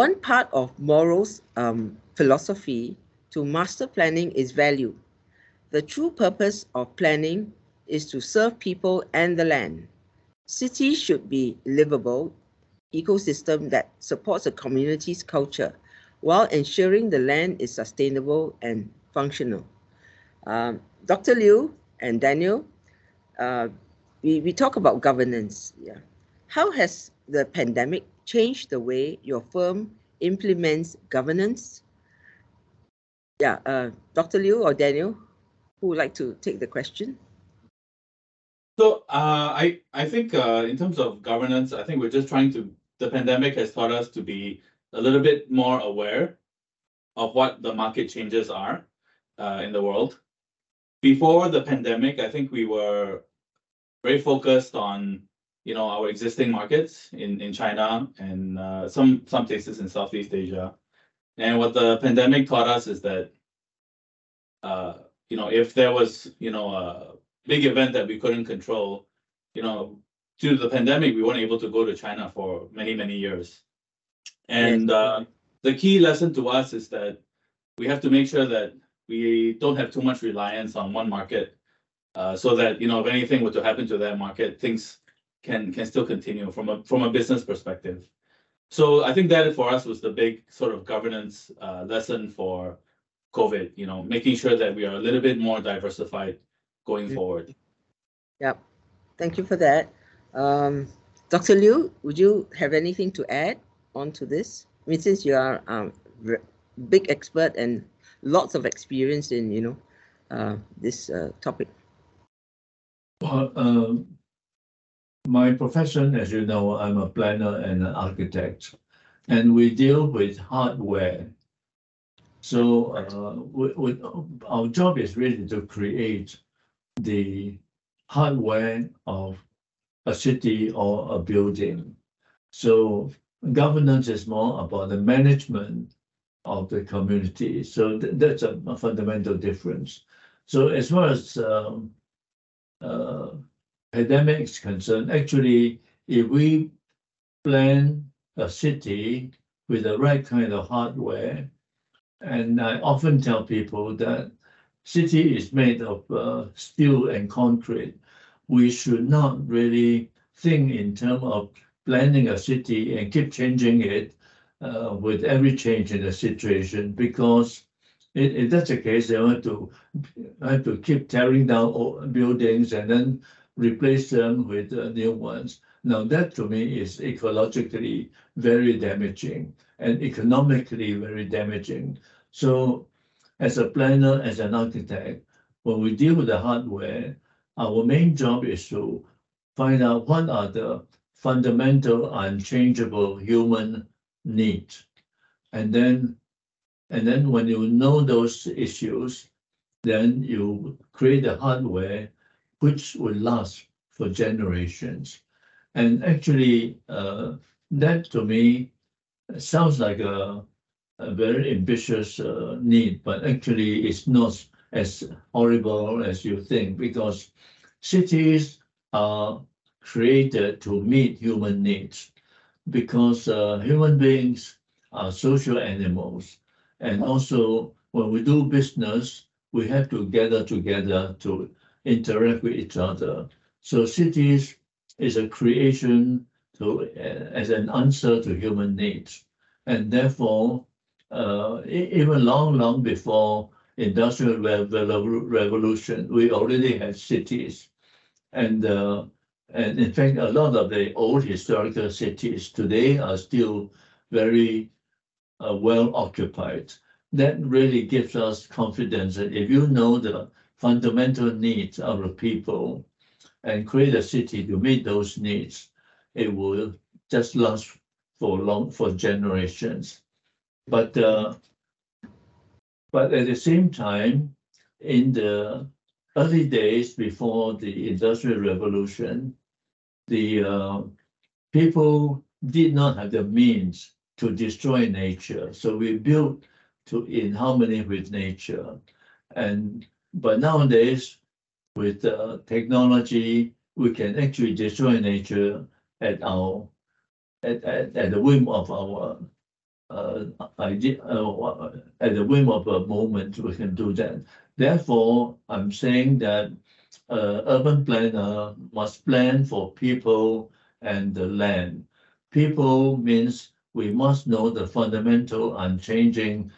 One part of Morrow's um, philosophy to master planning is value. The true purpose of planning is to serve people and the land. Cities should be livable ecosystem that supports a community's culture while ensuring the land is sustainable and functional. Um, Dr. Liu and Daniel, uh, we, we talk about governance. Yeah. How has the pandemic changed the way your firm implements governance? Yeah, uh, Dr. Liu or Daniel, who would like to take the question? So uh, I I think uh, in terms of governance, I think we're just trying to. The pandemic has taught us to be a little bit more aware of what the market changes are uh, in the world. Before the pandemic, I think we were very focused on you know our existing markets in in China and uh, some some places in Southeast Asia. And what the pandemic taught us is that uh, you know if there was you know a big event that we couldn't control, you know due to the pandemic we weren't able to go to China for many many years. And uh, the key lesson to us is that we have to make sure that we don't have too much reliance on one market uh, so that you know if anything were to happen to that market, things can can still continue from a from a business perspective. So I think that for us was the big sort of governance uh, lesson for COVID. You know, making sure that we are a little bit more diversified going mm-hmm. forward. Yep, thank you for that. Um, Dr. Liu, would you have anything to add on to this? I mean, since you are um, big expert and lots of experience in you know uh, this uh, topic. Well, um, my profession, as you know, I'm a planner and an architect, and we deal with hardware. So uh, we, we, our job is really to create the hardware of a city or a building. So governance is more about the management of the community. So th that's a, a, fundamental difference. So as far as um, uh, pandemic is concerned, actually, if we plan a city with the right kind of hardware, and I often tell people that city is made of uh, steel and concrete, we should not really think in terms of planning a city and keep changing it uh, with every change in the situation because if that's the case, they want to have to keep tearing down buildings and then replace them with uh, new ones. Now that to me is ecologically very damaging and economically very damaging. So as a planner, as an architect, when we deal with the hardware, our main job is to find out what are the fundamental unchangeable human needs. And then and then when you know those issues, then you create the hardware which will last for generations. And actually, uh, that to me sounds like a, a very ambitious uh, need, but actually it's not as horrible as you think because cities are created to meet human needs because uh, human beings are social animals and also, when we do business, we have to gather together to interact with each other. So cities is a creation to uh, as an answer to human needs, and therefore, uh, even long, long before industrial revolution, we already had cities, and uh, and in fact, a lot of the old historical cities today are still very uh, well occupied. That really gives us confidence that if you know the fundamental needs of the people and create a city to meet those needs, it will just last for long for generations. But uh, but at the same time, in the early days before the Industrial Revolution, the uh, people did not have the means to destroy nature. So we built to in harmony with nature. And but nowadays, with uh, technology, we can actually destroy nature at our at, at, at the whim of our uh, idea, uh, at the whim of a moment, we can do that. Therefore, I'm saying that uh, urban planner must plan for people and the land. People means we must know the fundamental unchanging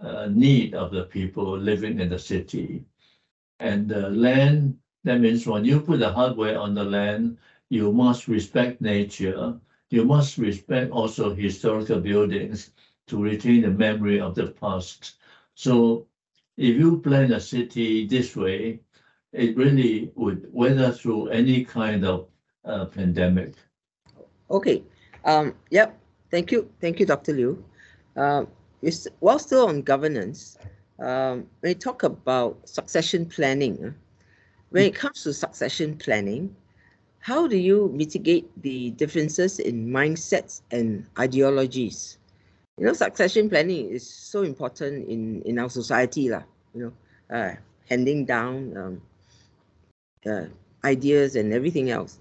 uh, need of the people living in the city. And the land, that means when you put the hardware on the land, you must respect nature. You must respect also historical buildings to retain the memory of the past. So if you plan a city this way, it really would weather through any kind of uh, pandemic. Okay, um, yep, thank you, thank you, Dr. Liu. It's, while still on governance, um, when you talk about succession planning, uh, when it comes to succession planning, how do you mitigate the differences in mindsets and ideologies? You know, succession planning is so important in, in our society, lah, you know, uh, handing down um, uh, ideas and everything else.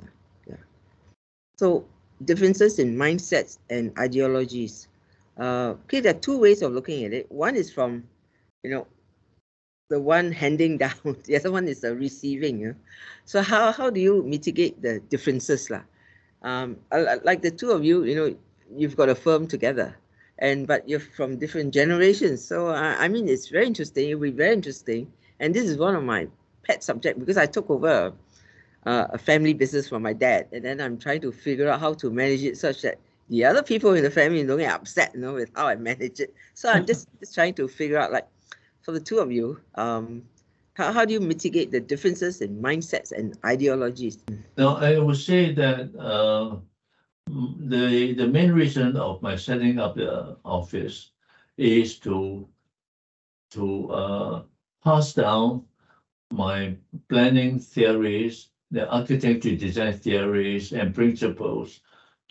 Yeah. So differences in mindsets and ideologies. Uh, okay, there are two ways of looking at it. One is from, you know, the one handing down. The other one is the receiving. Yeah? So how how do you mitigate the differences, lah? Um, like the two of you, you know, you've got a firm together, and but you're from different generations. So I, I mean, it's very interesting. It'll be very interesting, and this is one of my pet subject because I took over uh, a family business from my dad, and then I'm trying to figure out how to manage it such that the other people in the family don't get upset, you know, with how I manage it. So I'm just, just trying to figure out, like, for the two of you, um, how, how do you mitigate the differences in mindsets and ideologies? Now, I would say that uh, the the main reason of my setting up the office is to to uh, pass down my planning theories, the architecture design theories and principles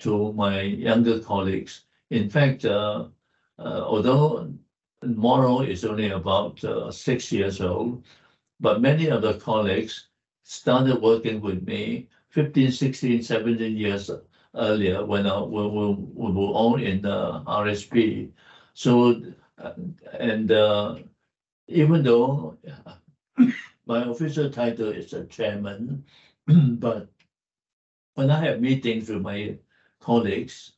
to my younger colleagues. In fact, uh, uh, although Morrow is only about uh, six years old, but many of the colleagues started working with me 15, 16, 17 years earlier when I, when we, we were all in the RSP. So, uh, and uh, even though my official title is a chairman, but when I have meetings with my colleagues,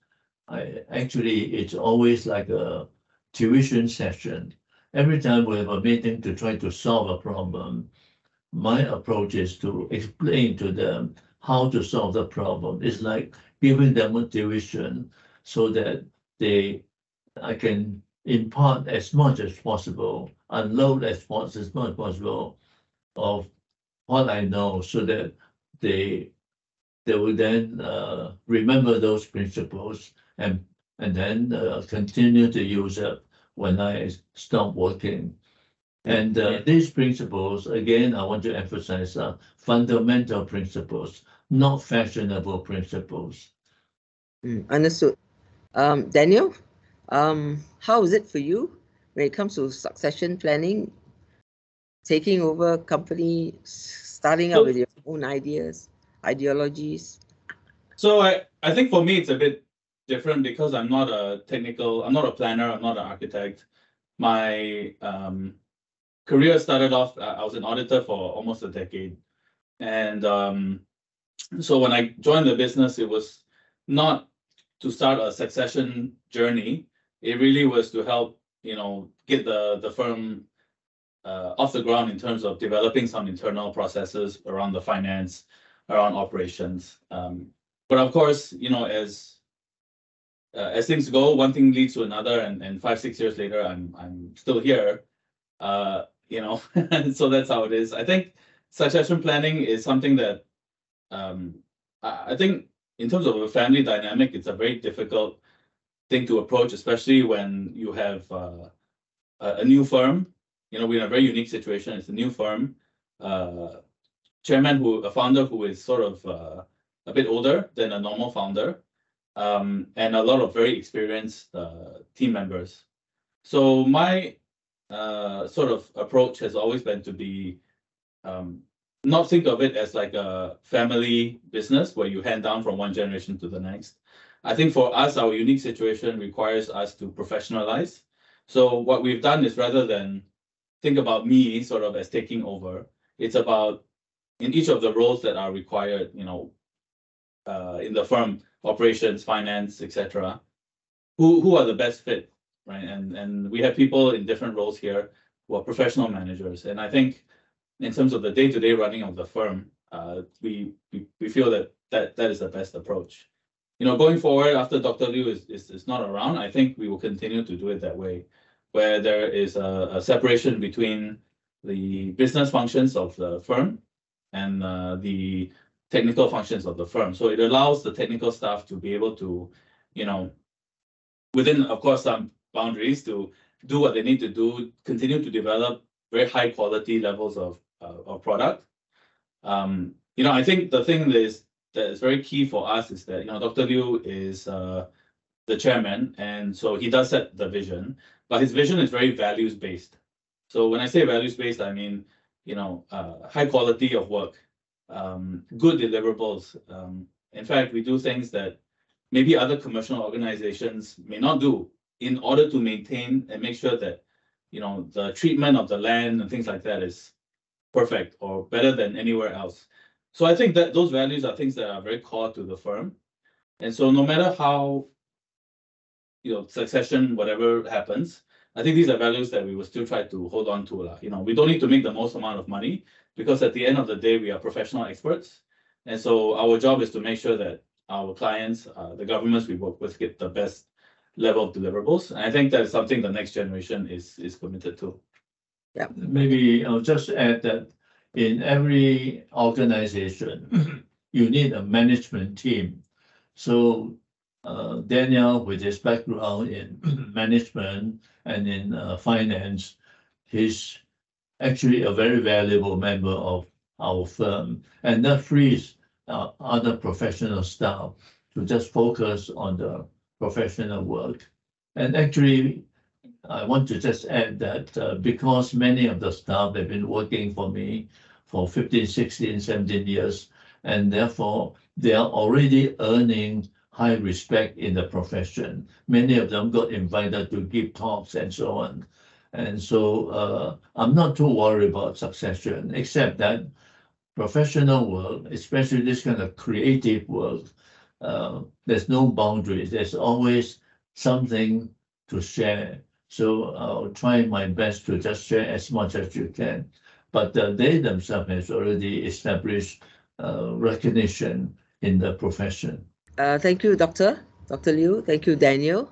I actually, it's always like a tuition session. Every time we have a meeting to try to solve a problem, my approach is to explain to them how to solve the problem. It's like giving them a tuition so that they, I can impart as much as possible, unload as much as much as possible of what I know so that they they will then uh, remember those principles and and then uh, continue to use it when I stop working. And uh, these principles, again, I want to emphasize, are fundamental principles, not fashionable principles. Mm, understood. Um, Daniel, um, how is it for you when it comes to succession planning, taking over company, s- starting out So- with your own ideas, ideologies? So I, I think for me, it's a bit different because I'm not a technical, I'm not a planner, I'm not an architect. My um, career started off, uh, I was an auditor for almost a decade. And um, so when I joined the business, it was not to start a succession journey. It really was to help, you know, get the, the firm uh, off the ground in terms of developing some internal processes around the finance, around operations. Um, but of course, you know, as uh, as things go, one thing leads to another, and, five six years later, I'm I'm still here. Uh, you know, so that's how it is. I think succession planning is something that um, I, think in terms of a family dynamic, it's a very difficult thing to approach, especially when you have uh, a, a new firm. You know, we're in a very unique situation. It's a new firm. Chairman who a founder who is sort of uh, a bit older than a normal founder, um, and a lot of very experienced uh, team members. So my uh, sort of approach has always been to be um, not think of it as like a family business where you hand down from one generation to the next, I think for us, our unique situation requires us to professionalize. So what we've done is rather than think about me sort of as taking over, it's about in each of the roles that are required, you know, uh, in the firm, operations, finance, etc. Who who are the best fit, right? And and we have people in different roles here who are professional managers. And I think in terms of the day-to-day running of the firm, uh, we, we we feel that that that is the best approach. You know, going forward after Dr. Liu is, is, is not around, I think we will continue to do it that way, where there is a, a separation between the business functions of the firm and uh, the technical functions of the firm. So it allows the technical staff to be able to, you know, within, of course, some boundaries to do what they need to do, continue to develop very high quality levels of, uh, of product. Um, you know, I think the thing that is that is very key for us is that you know Dr. Liu is uh, the chairman, and so he does set the vision, but his vision is very values based. So when I say values based, I mean you know uh, high quality of work, um, good deliverables. Um, in fact, we do things that maybe other commercial organizations may not do in order to maintain and make sure that you know the treatment of the land and things like that is perfect or better than anywhere else. So I think that those values are things that are very core to the firm. And so no matter how you know succession, whatever happens, I think these are values that we will still try to hold on to. You know, we don't need to make the most amount of money because at the end of the day, we are professional experts. And so our job is to make sure that our clients, uh, the governments we work with, get the best level of deliverables. And I think that is something the next generation is is committed to. Yeah. Maybe I'll just add that in every organization, you need a management team. So uh, Daniel, with his background in management and in uh, finance, he's actually a very valuable member of our firm, and that frees uh, other professional staff to just focus on the professional work. And actually, I want to just add that uh, because many of the staff have been working for me for 15, 16, 17 years, and therefore they are already earning high respect in the profession. Many of them got invited to give talks and so on. And so uh, I'm not too worried about succession, except that professional world, especially this kind of creative world, uh, there's no boundaries. There's always something to share. So I'll try my best to just share as much as you can. But uh, they themselves has already established uh, recognition in the profession. Uh, thank you, Doctor. Dr. Liu. Thank you, Daniel.